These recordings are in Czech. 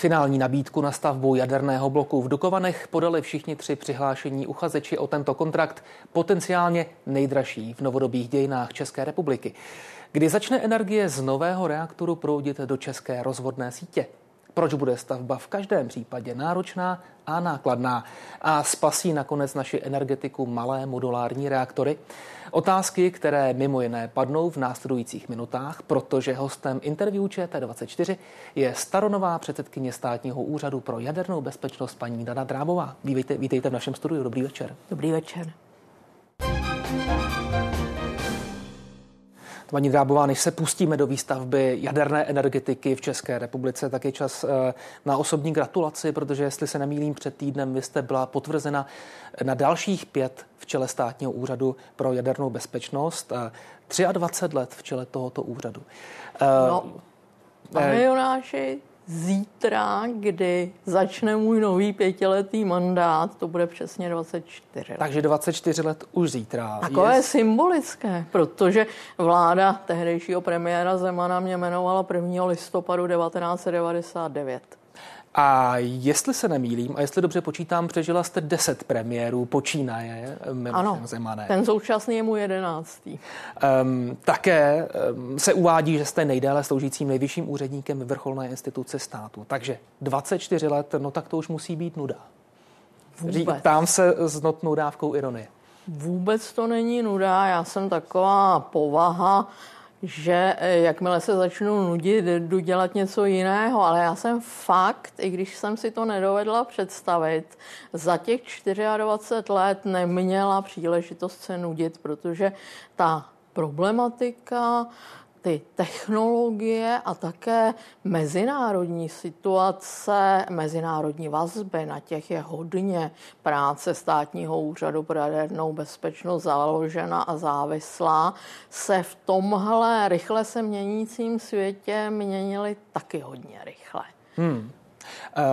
Finální nabídku na stavbu jaderného bloku v Dukovanech podali všichni tři přihlášení uchazeči o tento kontrakt, potenciálně nejdražší v novodobých dějinách České republiky. Kdy začne energie z nového reaktoru proudit do české rozvodné sítě? Proč bude stavba v každém případě náročná a nákladná a spasí nakonec naši energetiku malé modulární reaktory? Otázky, které mimo jiné padnou v následujících minutách, protože hostem interview ČT24 je staronová předsedkyně státního úřadu pro jadernou bezpečnost paní Dana Drábová. Vítejte, vítejte v našem studiu. Dobrý večer. Dobrý večer. Paní Drábová, než se pustíme do výstavby jaderné energetiky v České republice, tak je čas eh, na osobní gratulaci, protože jestli se nemýlím, před týdnem vy jste byla potvrzena na dalších pět v čele státního úřadu pro jadernou bezpečnost. 23 let v čele tohoto úřadu. Eh, no, pane Jonáši, zítra, kdy začne můj nový pětiletý mandát, to bude přesně 24 let. Takže 24 let už zítra. Takové je... symbolické, protože vláda tehdejšího premiéra Zemana mě jmenovala 1. listopadu 1999. A jestli se nemýlím a jestli dobře počítám, přežila jste deset premiérů, počínaje ano, Zemané. ten současný je mu jedenáctý. Um, také um, se uvádí, že jste nejdéle sloužícím nejvyšším úředníkem vrcholné instituce státu. Takže 24 let, no tak to už musí být nuda. Vůbec. Tam se s notnou dávkou ironie. Vůbec to není nuda, já jsem taková povaha, že eh, jakmile se začnu nudit, jdu dělat něco jiného, ale já jsem fakt, i když jsem si to nedovedla představit, za těch 24 let neměla příležitost se nudit, protože ta problematika ty technologie a také mezinárodní situace, mezinárodní vazby, na těch je hodně práce státního úřadu pro jadernou bezpečnost založena a závislá, se v tomhle rychle se měnícím světě měnily taky hodně rychle. Hmm.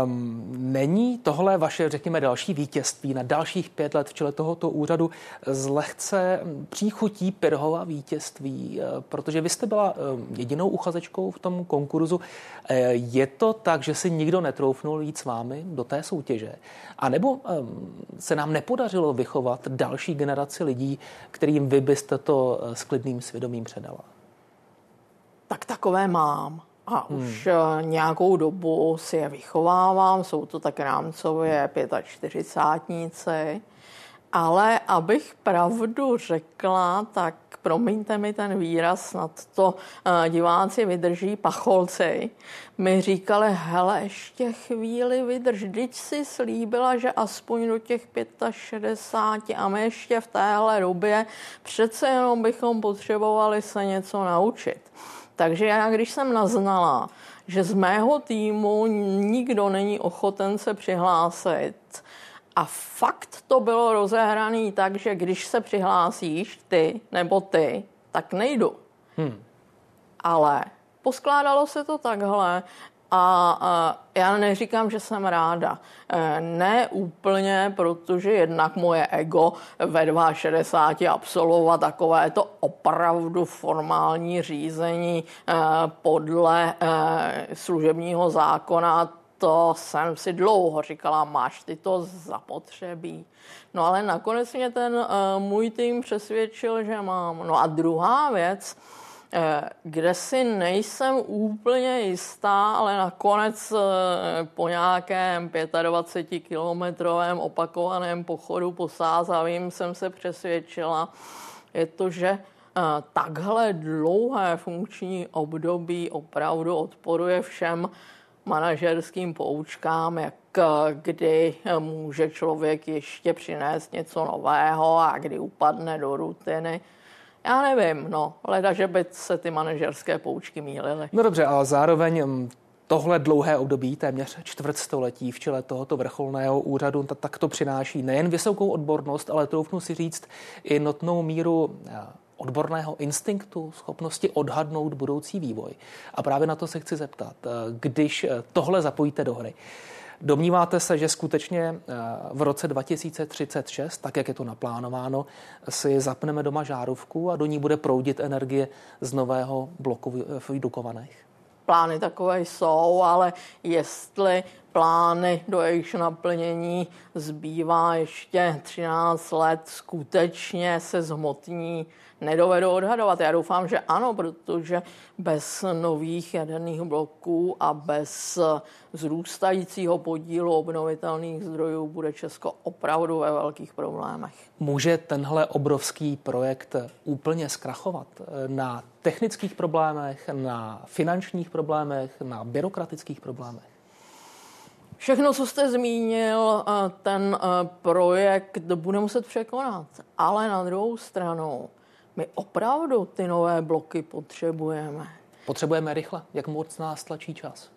Um, není tohle vaše, řekněme, další vítězství na dalších pět let v čele tohoto úřadu z lehce příchutí Pirhova vítězství, eh, protože vy jste byla jedinou uchazečkou v tom konkurzu. Eh, je to tak, že si nikdo netroufnul jít s vámi do té soutěže? A nebo um, se nám nepodařilo vychovat další generaci lidí, kterým vy byste to eh, s klidným svědomím předala? Tak takové mám a hmm. už eh, nějakou dobu si je vychovávám, jsou to tak rámcově 45 ale abych pravdu řekla, tak promiňte mi ten výraz, snad to uh, diváci vydrží, pacholci, mi říkali, hele, ještě chvíli vydrž, teď si slíbila, že aspoň do těch 65 a my ještě v téhle době přece jenom bychom potřebovali se něco naučit. Takže já, když jsem naznala, že z mého týmu nikdo není ochoten se přihlásit, a fakt to bylo rozehraný tak, že když se přihlásíš ty nebo ty, tak nejdu. Hmm. Ale poskládalo se to takhle, a, já neříkám, že jsem ráda. E, ne úplně, protože jednak moje ego ve 62 absolvovat takové to opravdu formální řízení e, podle e, služebního zákona, to jsem si dlouho říkala, máš ty to zapotřebí. No ale nakonec mě ten můj tým přesvědčil, že mám. No a druhá věc, kde si nejsem úplně jistá, ale nakonec eh, po nějakém 25-kilometrovém opakovaném pochodu po Sázavím jsem se přesvědčila, je to, že eh, takhle dlouhé funkční období opravdu odporuje všem manažerským poučkám, jak kdy může člověk ještě přinést něco nového a kdy upadne do rutiny. Já nevím, no, leda, že by se ty manažerské poučky mílily. No dobře, ale zároveň mm, tohle dlouhé období, téměř čtvrtstoletí v čele tohoto vrcholného úřadu, tak to přináší nejen vysokou odbornost, ale troufnu si říct i notnou míru eh, odborného instinktu, schopnosti odhadnout budoucí vývoj. A právě na to se chci zeptat. Eh, když eh, tohle zapojíte do hry, Domníváte se, že skutečně eh, v roce 2036, tak jak je to naplánováno, si zapneme doma žárovku a do ní bude proudit energie z nového bloku v Dukovanech? plány takové jsou, ale jestli plány do jejich naplnění zbývá ještě 13 let, skutečně se zhmotní, nedovedou odhadovat. Já doufám, že ano, protože bez nových jaderných bloků a bez zrůstajícího podílu obnovitelných zdrojů bude Česko opravdu ve velkých problémech. Může tenhle obrovský projekt úplně zkrachovat na technických problémech, na finančních problémech, na byrokratických problémech? Všechno, co jste zmínil, ten projekt bude muset překonat. Ale na druhou stranu, my opravdu ty nové bloky potřebujeme. Potřebujeme rychle. Jak moc nás tlačí čas?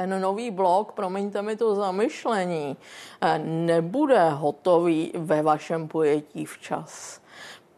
ten nový blok, promiňte mi to zamyšlení, eh, nebude hotový ve vašem pojetí včas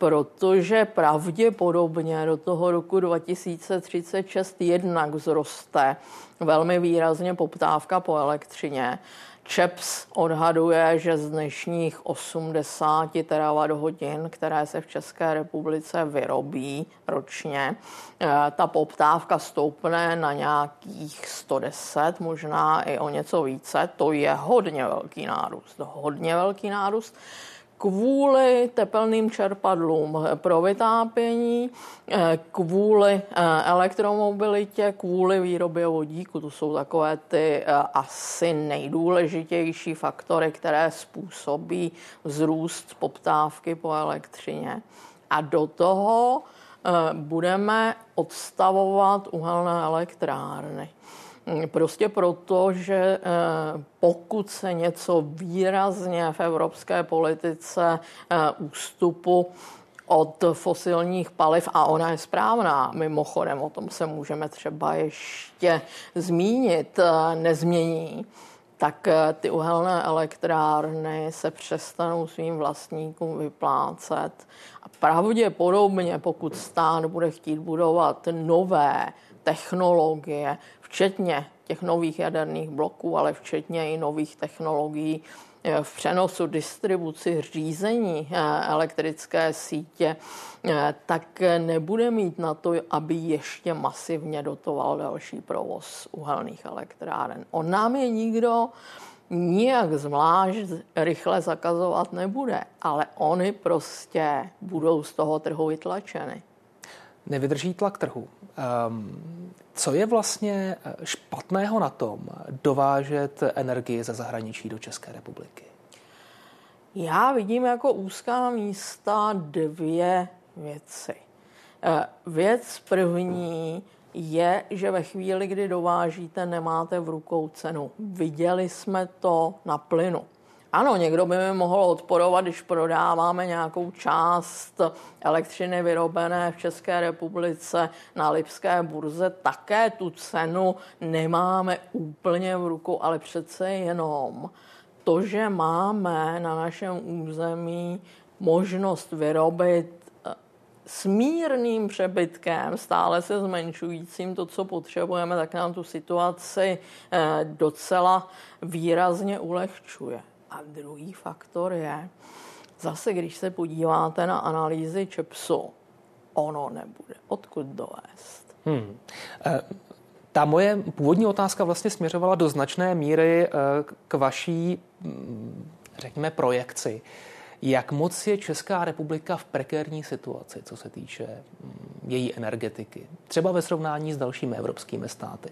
protože pravděpodobně do toho roku 2036 jednak vzroste velmi výrazně poptávka po elektřině. ČEPS odhaduje, že z dnešních 80 terawatt hodin, které se v České republice vyrobí ročně, eh, ta poptávka stoupne na nějakých 110, možná i o něco více. To je hodně velký nárůst. Hodně velký nárůst kvůli tepelným čerpadlům pro vytápění, eh, kvůli eh, elektromobilitě, kvůli výrobě vodíku. To jsou takové ty eh, asi nejdůležitější faktory, které způsobí vzrůst poptávky po elektřině. A do toho budeme odstavovat uhelné elektrárny. Prostě proto, že eh, pokud se něco výrazně v evropské politice eh, ústupu od fosilních paliv, a ona je správná, mimochodem o tom se můžeme třeba ještě zmínit, eh, nezmění, tak ty uhelné elektrárny se přestanou svým vlastníkům vyplácet. A pravděpodobně, pokud stát bude chtít budovat nové technologie, včetně těch nových jaderných bloků, ale včetně i nových technologií eh, v přenosu, distribuci, řízení eh, elektrické sítě, eh, tak nebude mít na to, aby ještě masivně dotoval další provoz uhelných elektráren. On nám je nikdo nijak zvlášť rychle zakazovat nebude, ale oni prostě budou z toho trhu vytlačeny. Nevydrží tlak trhu. Um, co je vlastně eh, špatného na tom dovážet energii ze zahraničí do České republiky? Já vidím jako úzká místa dvě věci. Eh, věc první je, že ve chvíli, kdy dovážíte, nemáte v rukou cenu. Viděli jsme to na plynu. Ano, někdo by mi mohl odporovat, když prodáváme nějakou část elektřiny vyrobené v České republice na Lipské burze, také tu cenu nemáme úplně v rukou, ale přece jenom to, že máme na našem území možnost vyrobit eh, s mírným přebytkem, stále se zmenšujícím to, co potřebujeme, tak nám tu situaci eh, docela výrazně ulehčuje. A druhý faktor je, zase když se podíváte na analýzy ČEPSu, ono nebude odkud dovést. Hmm. E, ta moje původní otázka vlastně směřovala do značné míry e, k vaší, mm, řekněme, projekci. Jak moc je Česká republika v prekérní situaci, co se týče mm, její energetiky, třeba ve srovnání s dalšími evropskými státy?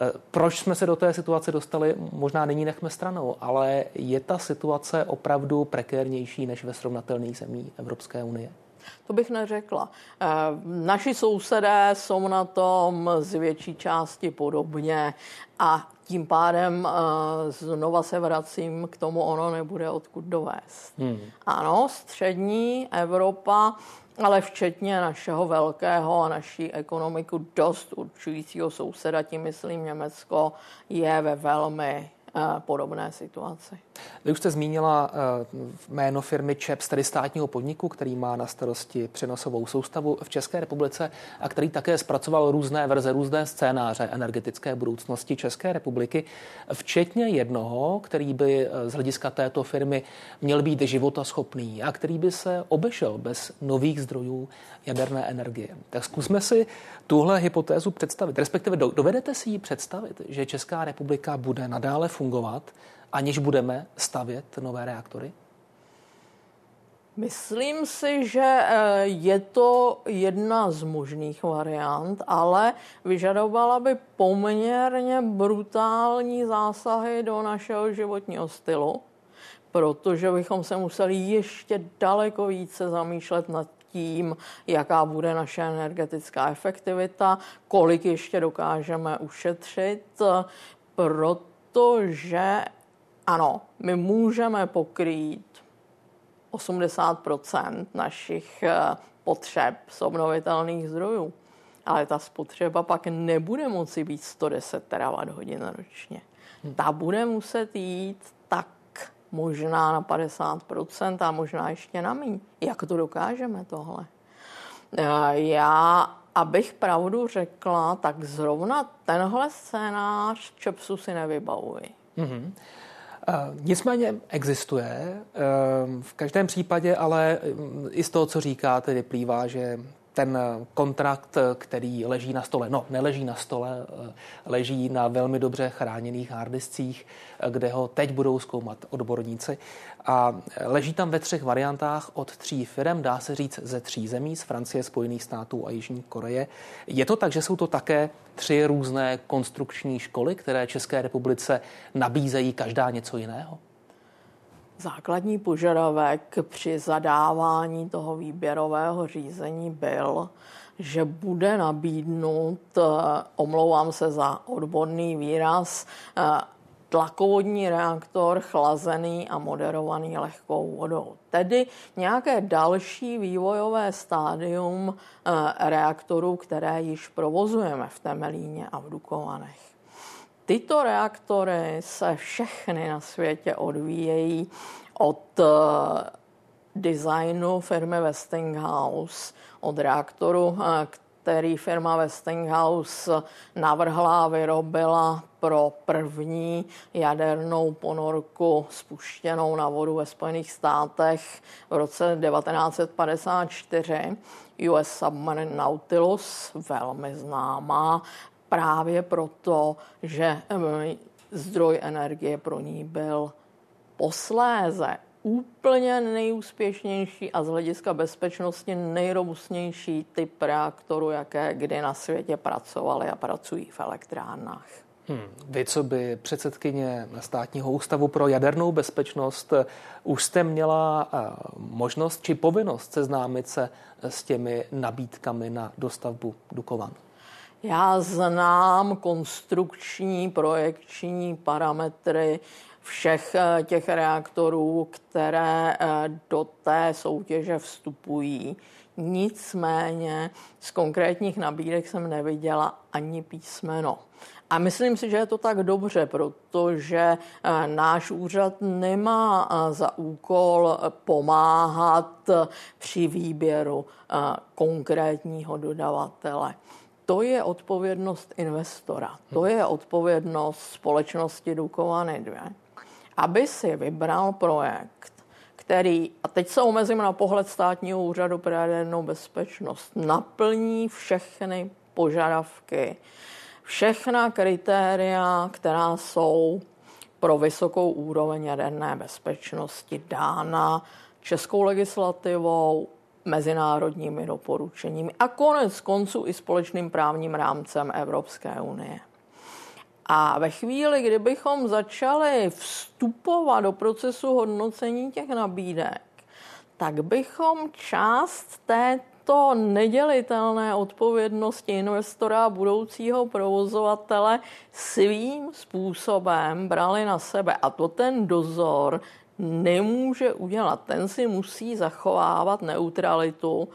Eh, proč jsme se do té situace dostali, možná nyní nechme stranou, ale je ta situace opravdu prekérnější než ve srovnatelných zemí Evropské unie? To bych neřekla. Eh, naši sousedé jsou na tom z větší části podobně a tím pádem eh, znova se vracím k tomu, ono nebude odkud dovést. Hmm. Ano, střední Evropa ale včetně našeho velkého a naší ekonomiku dost určujícího souseda, tím myslím Německo, je ve velmi uh, podobné situaci. Vy už jste zmínila eh, jméno firmy ČEPS, tedy státního podniku, který má na starosti přenosovou soustavu v České republice a který také zpracoval různé verze, různé scénáře energetické budoucnosti České republiky, včetně jednoho, který by eh, z hlediska této firmy měl být životaschopný a který by se obešel bez nových zdrojů jaderné energie. Tak zkusme si tuhle hypotézu představit, respektive dovedete si ji představit, že Česká republika bude nadále fungovat aniž budeme stavět nové reaktory? Myslím si, že eh, je to jedna z možných variant, ale vyžadovala by poměrně brutální zásahy do našeho životního stylu, protože bychom se museli ještě daleko více zamýšlet nad tím, jaká bude naše energetická efektivita, kolik ještě dokážeme ušetřit, protože ano, my můžeme pokrýt 80% našich eh, potřeb z obnovitelných zdrojů, ale ta spotřeba pak nebude moci být 110 terawatt hodin ročně. Ta bude muset jít tak možná na 50% a možná ještě na méně. Jak to dokážeme tohle? Eh, já, abych pravdu řekla, tak zrovna tenhle scénář Čepsu si nevybavuji. Mm-hmm. Nicméně existuje. Eh, v každém případě ale i z toho, co říkáte, vyplývá, že ten kontrakt, který leží na stole, no neleží na stole, leží na velmi dobře chráněných hardiscích, kde ho teď budou zkoumat odborníci. A leží tam ve třech variantách od tří firm, dá se říct ze tří zemí, z Francie, Spojených států a Jižní Koreje. Je to tak, že jsou to také tři různé konstrukční školy, které České republice nabízejí každá něco jiného? Základní požadavek při zadávání toho výběrového řízení byl, že bude nabídnut, eh, omlouvám se za odborný výraz, eh, tlakovodní reaktor chlazený a moderovaný lehkou vodou. Tedy nějaké další vývojové stádium eh, reaktorů, které již provozujeme v Temelíně a v Dukovanech. Tyto reaktory se všechny na světě odvíjejí od eh, designu firmy Westinghouse, od reaktoru, eh, který firma Westinghouse navrhla a vyrobila pro první jadernou ponorku spuštěnou na vodu ve Spojených státech v roce 1954. US Submarine Nautilus, velmi známá, právě proto, že eh, zdroj energie pro ní byl posléze úplně nejúspěšnější a z hlediska bezpečnosti nejrobustnější typ reaktoru, jaké kdy na světě pracovaly a pracují v elektrárnách. Hmm. Vy, co by předsedkyně státního ústavu pro jadernou bezpečnost, už jste měla eh, možnost či povinnost seznámit se s těmi nabídkami na dostavbu Dukovan? Já znám konstrukční, projekční parametry všech eh, těch reaktorů, které eh, do té soutěže vstupují. Nicméně z konkrétních nabídek jsem neviděla ani písmeno. A myslím si, že je to tak dobře, protože eh, náš úřad nemá za úkol pomáhat při výběru konkrétního dodavatele. To je odpovědnost investora, to je odpovědnost společnosti Dukovany 2 aby si vybral projekt, který, a teď se omezím na pohled státního úřadu pro jadernou bezpečnost, naplní všechny požadavky, všechna kritéria, která jsou pro vysokou úroveň jaderné bezpečnosti dána českou legislativou, mezinárodními doporučeními a konec konců i společným právním rámcem Evropské unie. A ve chvíli, kdybychom začali vstupovat do procesu hodnocení těch nabídek, tak bychom část této nedělitelné odpovědnosti investora a budoucího provozovatele svým způsobem brali na sebe. A to ten dozor nemůže udělat. Ten si musí zachovávat neutralitu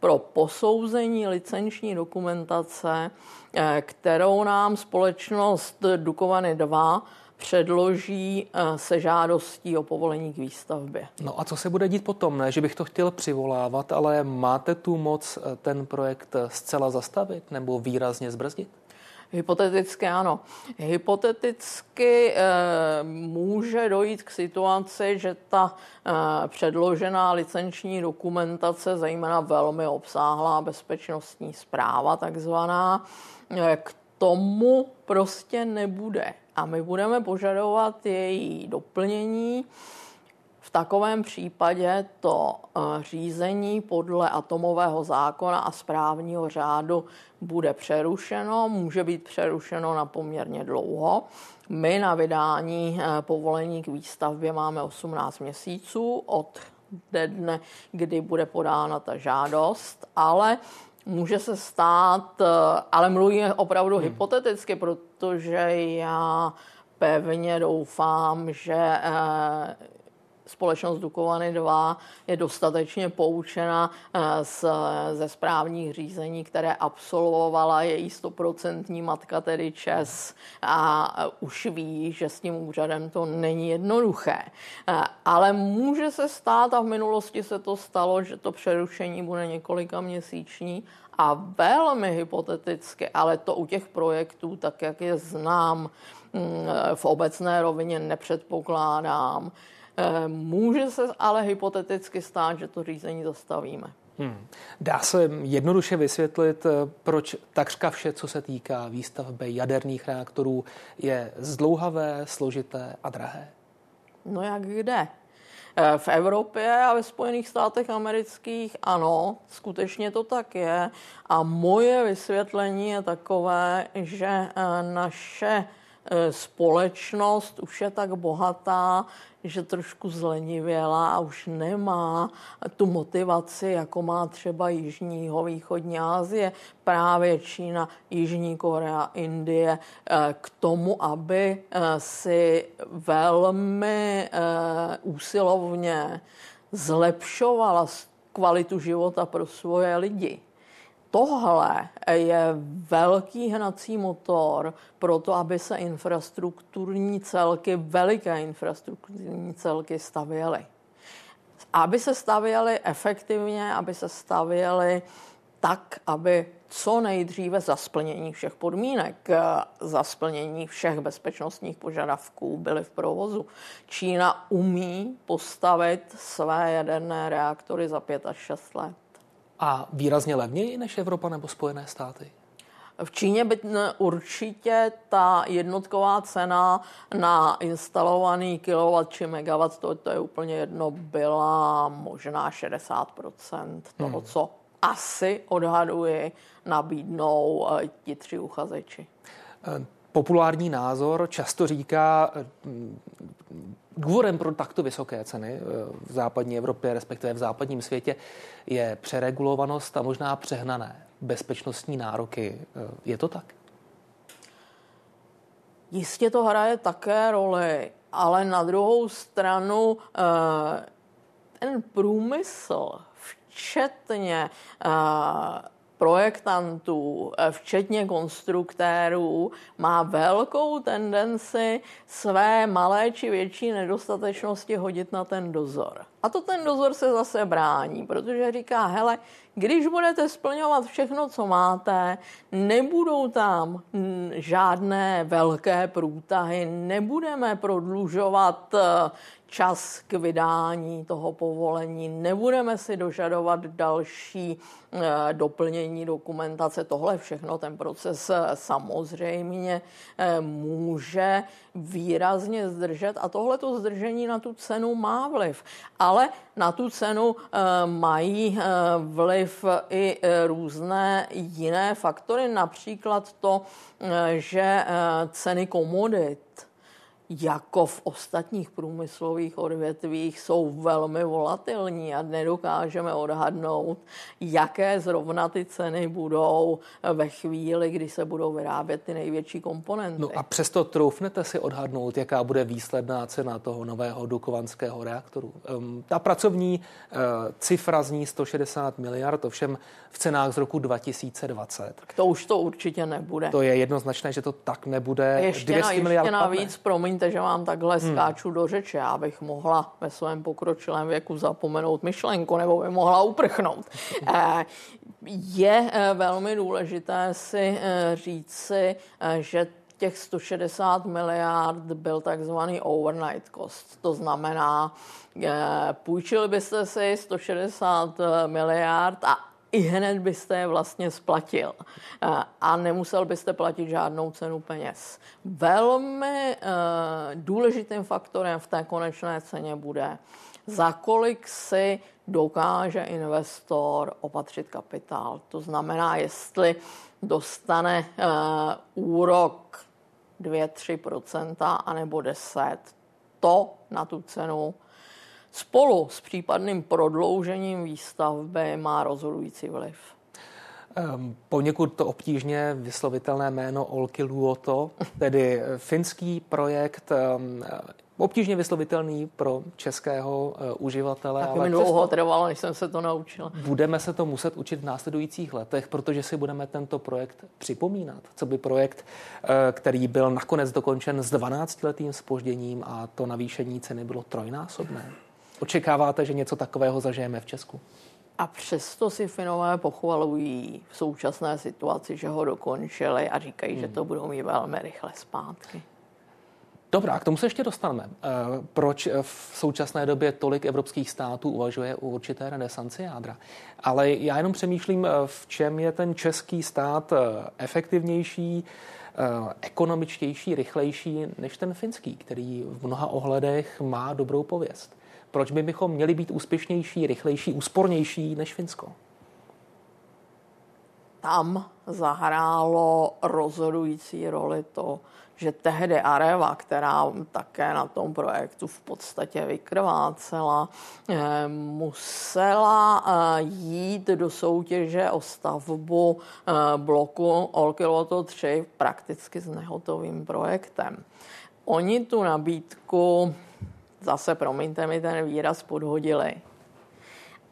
pro posouzení licenční dokumentace, eh, kterou nám společnost Dukovany 2 předloží eh, se žádostí o povolení k výstavbě. No a co se bude dít potom? Ne, že bych to chtěl přivolávat, ale máte tu moc eh, ten projekt zcela zastavit nebo výrazně zbrzdit? Hypoteticky ano. Hypoteticky e, může dojít k situaci, že ta e, předložená licenční dokumentace, zejména velmi obsáhlá bezpečnostní zpráva takzvaná, e, k tomu prostě nebude. A my budeme požadovat její doplnění. V takovém případě to eh, řízení podle atomového zákona a správního řádu bude přerušeno, může být přerušeno na poměrně dlouho. My na vydání eh, povolení k výstavbě máme 18 měsíců od dne, kdy bude podána ta žádost, ale Může se stát, eh, ale mluvíme opravdu hmm. hypoteticky, protože já pevně doufám, že společnost Dukovany 2 je dostatečně poučena z, eh, ze správních řízení, které absolvovala její stoprocentní matka, tedy Čes, a už ví, že s tím úřadem to není jednoduché. Ale může se stát, a v minulosti se to stalo, že to přerušení bude několika měsíční a velmi hypoteticky, ale to u těch projektů, tak jak je znám mm, v obecné rovině, nepředpokládám. Eh, může se ale hypoteticky stát, že to řízení zastavíme. Hmm. Dá se jednoduše vysvětlit, eh, proč takřka vše, co se týká výstavby jaderných reaktorů, je zdlouhavé, složité a drahé? No jak kde? Eh, v Evropě a ve Spojených státech amerických ano, skutečně to tak je. A moje vysvětlení je takové, že naše společnost už je tak bohatá, že trošku zlenivěla a už nemá tu motivaci, jako má třeba Jižní východní Asie, právě Čína, Jižní Korea, Indie, eh, k tomu, aby eh, si velmi eh, úsilovně zlepšovala kvalitu života pro svoje lidi tohle je velký hnací motor pro to, aby se infrastrukturní celky, veliké infrastrukturní celky stavěly. Aby se stavěly efektivně, aby se stavěly tak, aby co nejdříve za splnění všech podmínek, za splnění všech bezpečnostních požadavků byly v provozu. Čína umí postavit své jaderné reaktory za 5 až 6 let. A výrazně levněji než Evropa nebo Spojené státy? V Číně by určitě ta jednotková cena na instalovaný kilowatt či megawatt, to, to je úplně jedno, byla možná 60% toho, hmm. co asi odhaduji nabídnou eh, ti tři uchazeči. Populární názor často říká, eh, důvodem pro takto vysoké ceny eh, v západní Evropě, respektive v západním světě, je přeregulovanost a možná přehnané bezpečnostní nároky. Eh, je to tak? Jistě to hraje také roli, ale na druhou stranu ten průmysl, včetně projektantů, eh, včetně konstruktérů, má velkou tendenci své malé či větší nedostatečnosti hodit na ten dozor. A to ten dozor se zase brání, protože říká, hele, když budete splňovat všechno, co máte, nebudou tam žádné velké průtahy, nebudeme prodlužovat eh, čas k vydání toho povolení, nebudeme si dožadovat další eh, doplnění dokumentace. Tohle všechno ten proces eh, samozřejmě může výrazně zdržet a tohle to zdržení na tu cenu má vliv. Ale na tu cenu mají vliv i různé jiné faktory, například to, že ceny komodit jako v ostatních průmyslových odvětvích jsou velmi volatilní a nedokážeme odhadnout, jaké zrovna ty ceny budou ve chvíli, kdy se budou vyrábět ty největší komponenty. No a přesto troufnete si odhadnout, jaká bude výsledná cena toho nového dukovanského reaktoru. Um, ta pracovní uh, cifra zní 160 miliard, ovšem v cenách z roku 2020. Tak to už to určitě nebude. To je jednoznačné, že to tak nebude. Ještě, 200 na, ještě miliard navíc, promiň, promiňte, že vám takhle hmm. skáču do řeče, já bych mohla ve svém pokročilém věku zapomenout myšlenku nebo by mohla uprchnout. Eh, je eh, velmi důležité si říci, že těch 160 miliard byl takzvaný overnight cost. To znamená, půjčili byste si 160 miliard a i hned byste je vlastně splatil a nemusel byste platit žádnou cenu peněz. Velmi důležitým faktorem v té konečné ceně bude, za kolik si dokáže investor opatřit kapitál. To znamená, jestli dostane úrok 2-3% anebo 10%, to na tu cenu spolu s případným prodloužením výstavby má rozhodující vliv. Um, poněkud to obtížně vyslovitelné jméno Olkiluoto, tedy finský projekt, um, obtížně vyslovitelný pro českého uh, uživatele. Tak mi dlouho trvalo, než jsem se to naučil. Budeme se to muset učit v následujících letech, protože si budeme tento projekt připomínat. Co by projekt, který byl nakonec dokončen s 12-letým spožděním a to navýšení ceny bylo trojnásobné. Očekáváte, že něco takového zažijeme v Česku? A přesto si Finové pochvalují v současné situaci, že ho dokončili a říkají, hmm. že to budou mít velmi rychle zpátky. Dobrá, k tomu se ještě dostaneme. Eh, proč v současné době tolik evropských států uvažuje o určité renesanci jádra? Ale já jenom přemýšlím, eh, v čem je ten český stát eh, efektivnější, ekonomičtější, rychlejší než ten finský, který v mnoha ohledech má dobrou pověst. Proč by bychom měli být úspěšnější, rychlejší, úspornější než Finsko? Tam zahrálo rozhodující roli to, že tehdy Areva, která také na tom projektu v podstatě vykrvácela, eh, musela eh, jít do soutěže o stavbu eh, bloku Olkiluoto 3 prakticky s nehotovým projektem. Oni tu nabídku zase, promiňte mi ten výraz, podhodili.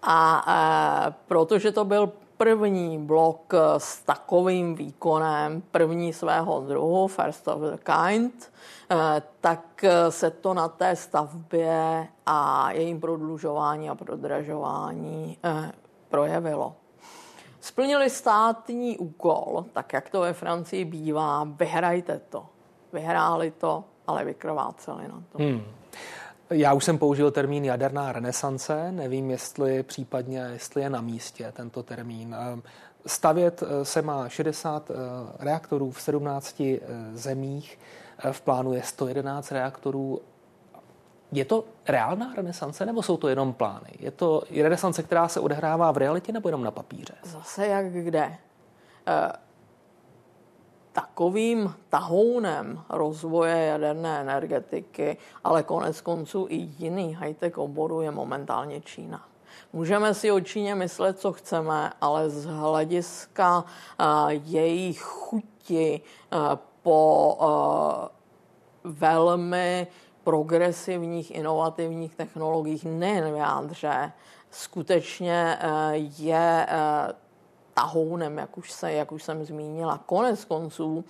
A e, protože to byl první blok s takovým výkonem, první svého druhu, First of the Kind, e, tak se to na té stavbě a jejím prodlužování a prodražování e, projevilo. Splnili státní úkol, tak jak to ve Francii bývá, vyhrajte to. Vyhráli to, ale vykrváceli na to. Hmm. Já už jsem použil termín jaderná renesance, nevím, jestli případně, jestli je na místě tento termín. Ehm, stavět eh, se má 60 eh, reaktorů v 17 eh, zemích, v plánu je 111 reaktorů. Je to reálná renesance nebo jsou to jenom plány? Je to renesance, která se odehrává v realitě nebo jenom na papíře? Zase jak kde takovým tahounem rozvoje jaderné energetiky, ale konec konců i jiný high-tech oborů je momentálně Čína. Můžeme si o Číně myslet, co chceme, ale z hlediska uh, jejich chuti uh, po uh, velmi progresivních, inovativních technologiích nejen v jádře, skutečně je tahounem, jak už, se, jak už jsem zmínila. Konec konců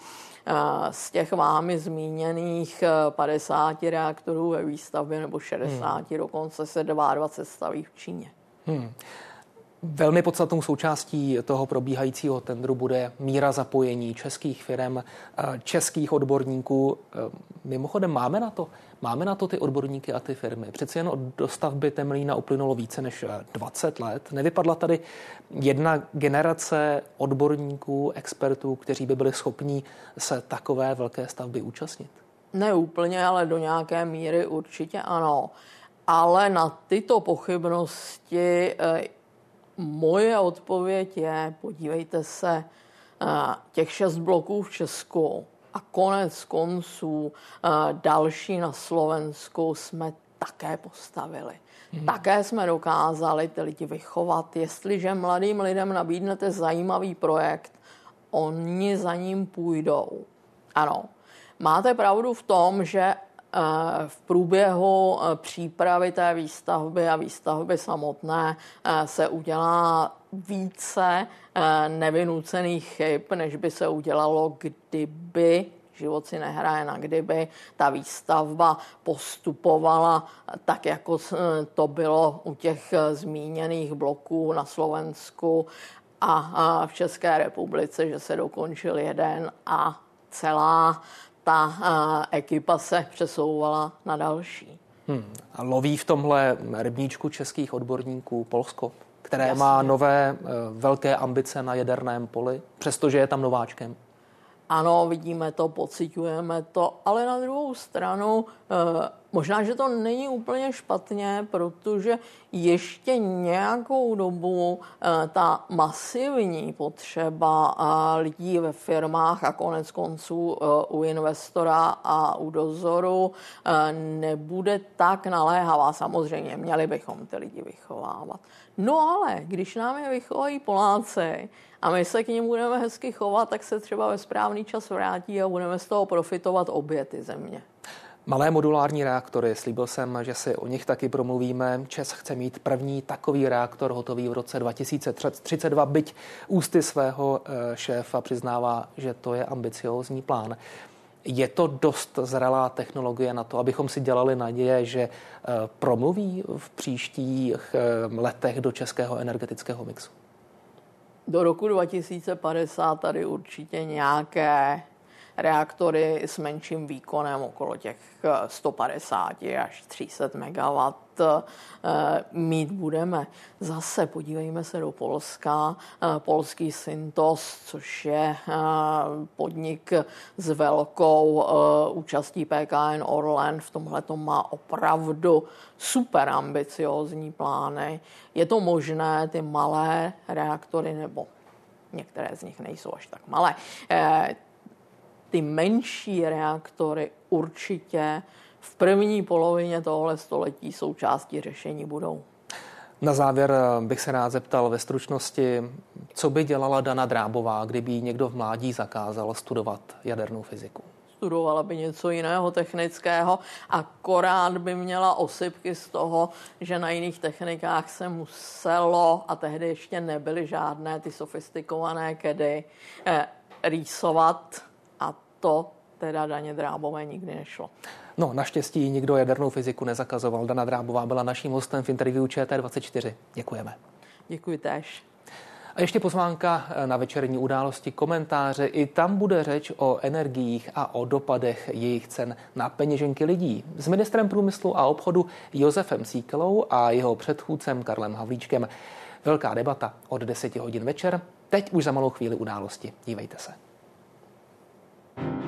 eh, z těch vámi zmíněných 50 eh, reaktorů ve výstavbě nebo 60 hmm. dokonce se 22 staví v Číně. Hmm. Velmi podstatnou součástí toho probíhajícího tendru bude míra zapojení českých firm, eh, českých odborníků. Mimochodem, máme na to Máme na to ty odborníky a ty firmy. Přeci jen od dostavby Temelína uplynulo více než 20 let. Nevypadla tady jedna generace odborníků, expertů, kteří by byli schopní se takové velké stavby účastnit? Ne úplně, ale do nějaké míry určitě ano. Ale na tyto pochybnosti eh, moje odpověď je, podívejte se, eh, těch šest bloků v Česku a konec konců eh, další na Slovensku jsme také postavili. Hmm. Také jsme dokázali ty lidi vychovat. Jestliže mladým lidem nabídnete zajímavý projekt, oni za ním půjdou. Ano, máte pravdu v tom, že v průběhu eh, přípravy té výstavby a výstavby samotné se udělá více nevynucených chyb, než by se udělalo, kdyby Život si nehraje na kdyby. Ta výstavba postupovala tak, jako to bylo u těch zmíněných bloků na Slovensku a v České republice, že se dokončil jeden a celá ta ekipa se přesouvala na další. Hmm. A loví v tomhle rybníčku českých odborníků Polsko, které Jasně. má nové eh, velké ambice na jaderném poli, přestože je tam nováčkem? Ano, vidíme to, pocitujeme to, ale na druhou stranu eh, možná, že to není úplně špatně, protože ještě nějakou dobu eh, ta masivní potřeba eh, lidí ve firmách a konec konců u investora a u dozoru nebude tak naléhavá. Samozřejmě, měli bychom ty lidi vychovávat. No ale, když nám je vychovají Poláci, a my se k ním budeme hezky chovat, tak se třeba ve správný čas vrátí a budeme z toho profitovat obě ty země. Malé modulární reaktory, slíbil jsem, že si o nich taky promluvíme. Čes chce mít první takový reaktor hotový v roce 2032, byť ústy svého eh, šéfa přiznává, že to je ambiciózní plán. Je to dost zralá technologie na to, abychom si dělali naděje, že eh, promluví v příštích eh, letech do českého energetického mixu? do roku 2050 tady určitě nějaké reaktory s menším výkonem okolo těch 150 eh, až 300 MW eh, mít budeme. Zase podívejme se do Polska. Eh, polský Syntos, což je podnik s velkou účastí PKN Orlen, v tomhle to má opravdu super ambiciozní plány. Je to možné ty malé reaktory nebo některé z nich nejsou až tak malé, ty menší reaktory určitě v první polovině tohle století součástí řešení budou. Na závěr bych se rád zeptal ve stručnosti, co by dělala Dana Drábová, kdyby jí někdo v mládí zakázal studovat jadernou fyziku? Studovala by něco jiného technického, akorát by měla osypky z toho, že na jiných technikách se muselo, a tehdy ještě nebyly žádné ty sofistikované kedy, eh, rýsovat a to teda daně Drábové nikdy nešlo. No, naštěstí nikdo jadernou fyziku nezakazoval. Dana Drábová byla naším hostem v interview ČT24. Děkujeme. Děkuji též. A ještě pozvánka na večerní události komentáře. I tam bude řeč o energiích a o dopadech jejich cen na peněženky lidí. S ministrem průmyslu a obchodu Josefem Síkelou a jeho předchůdcem Karlem Havlíčkem. Velká debata od 10 hodin večer. Teď už za malou chvíli události. Dívejte se. thank you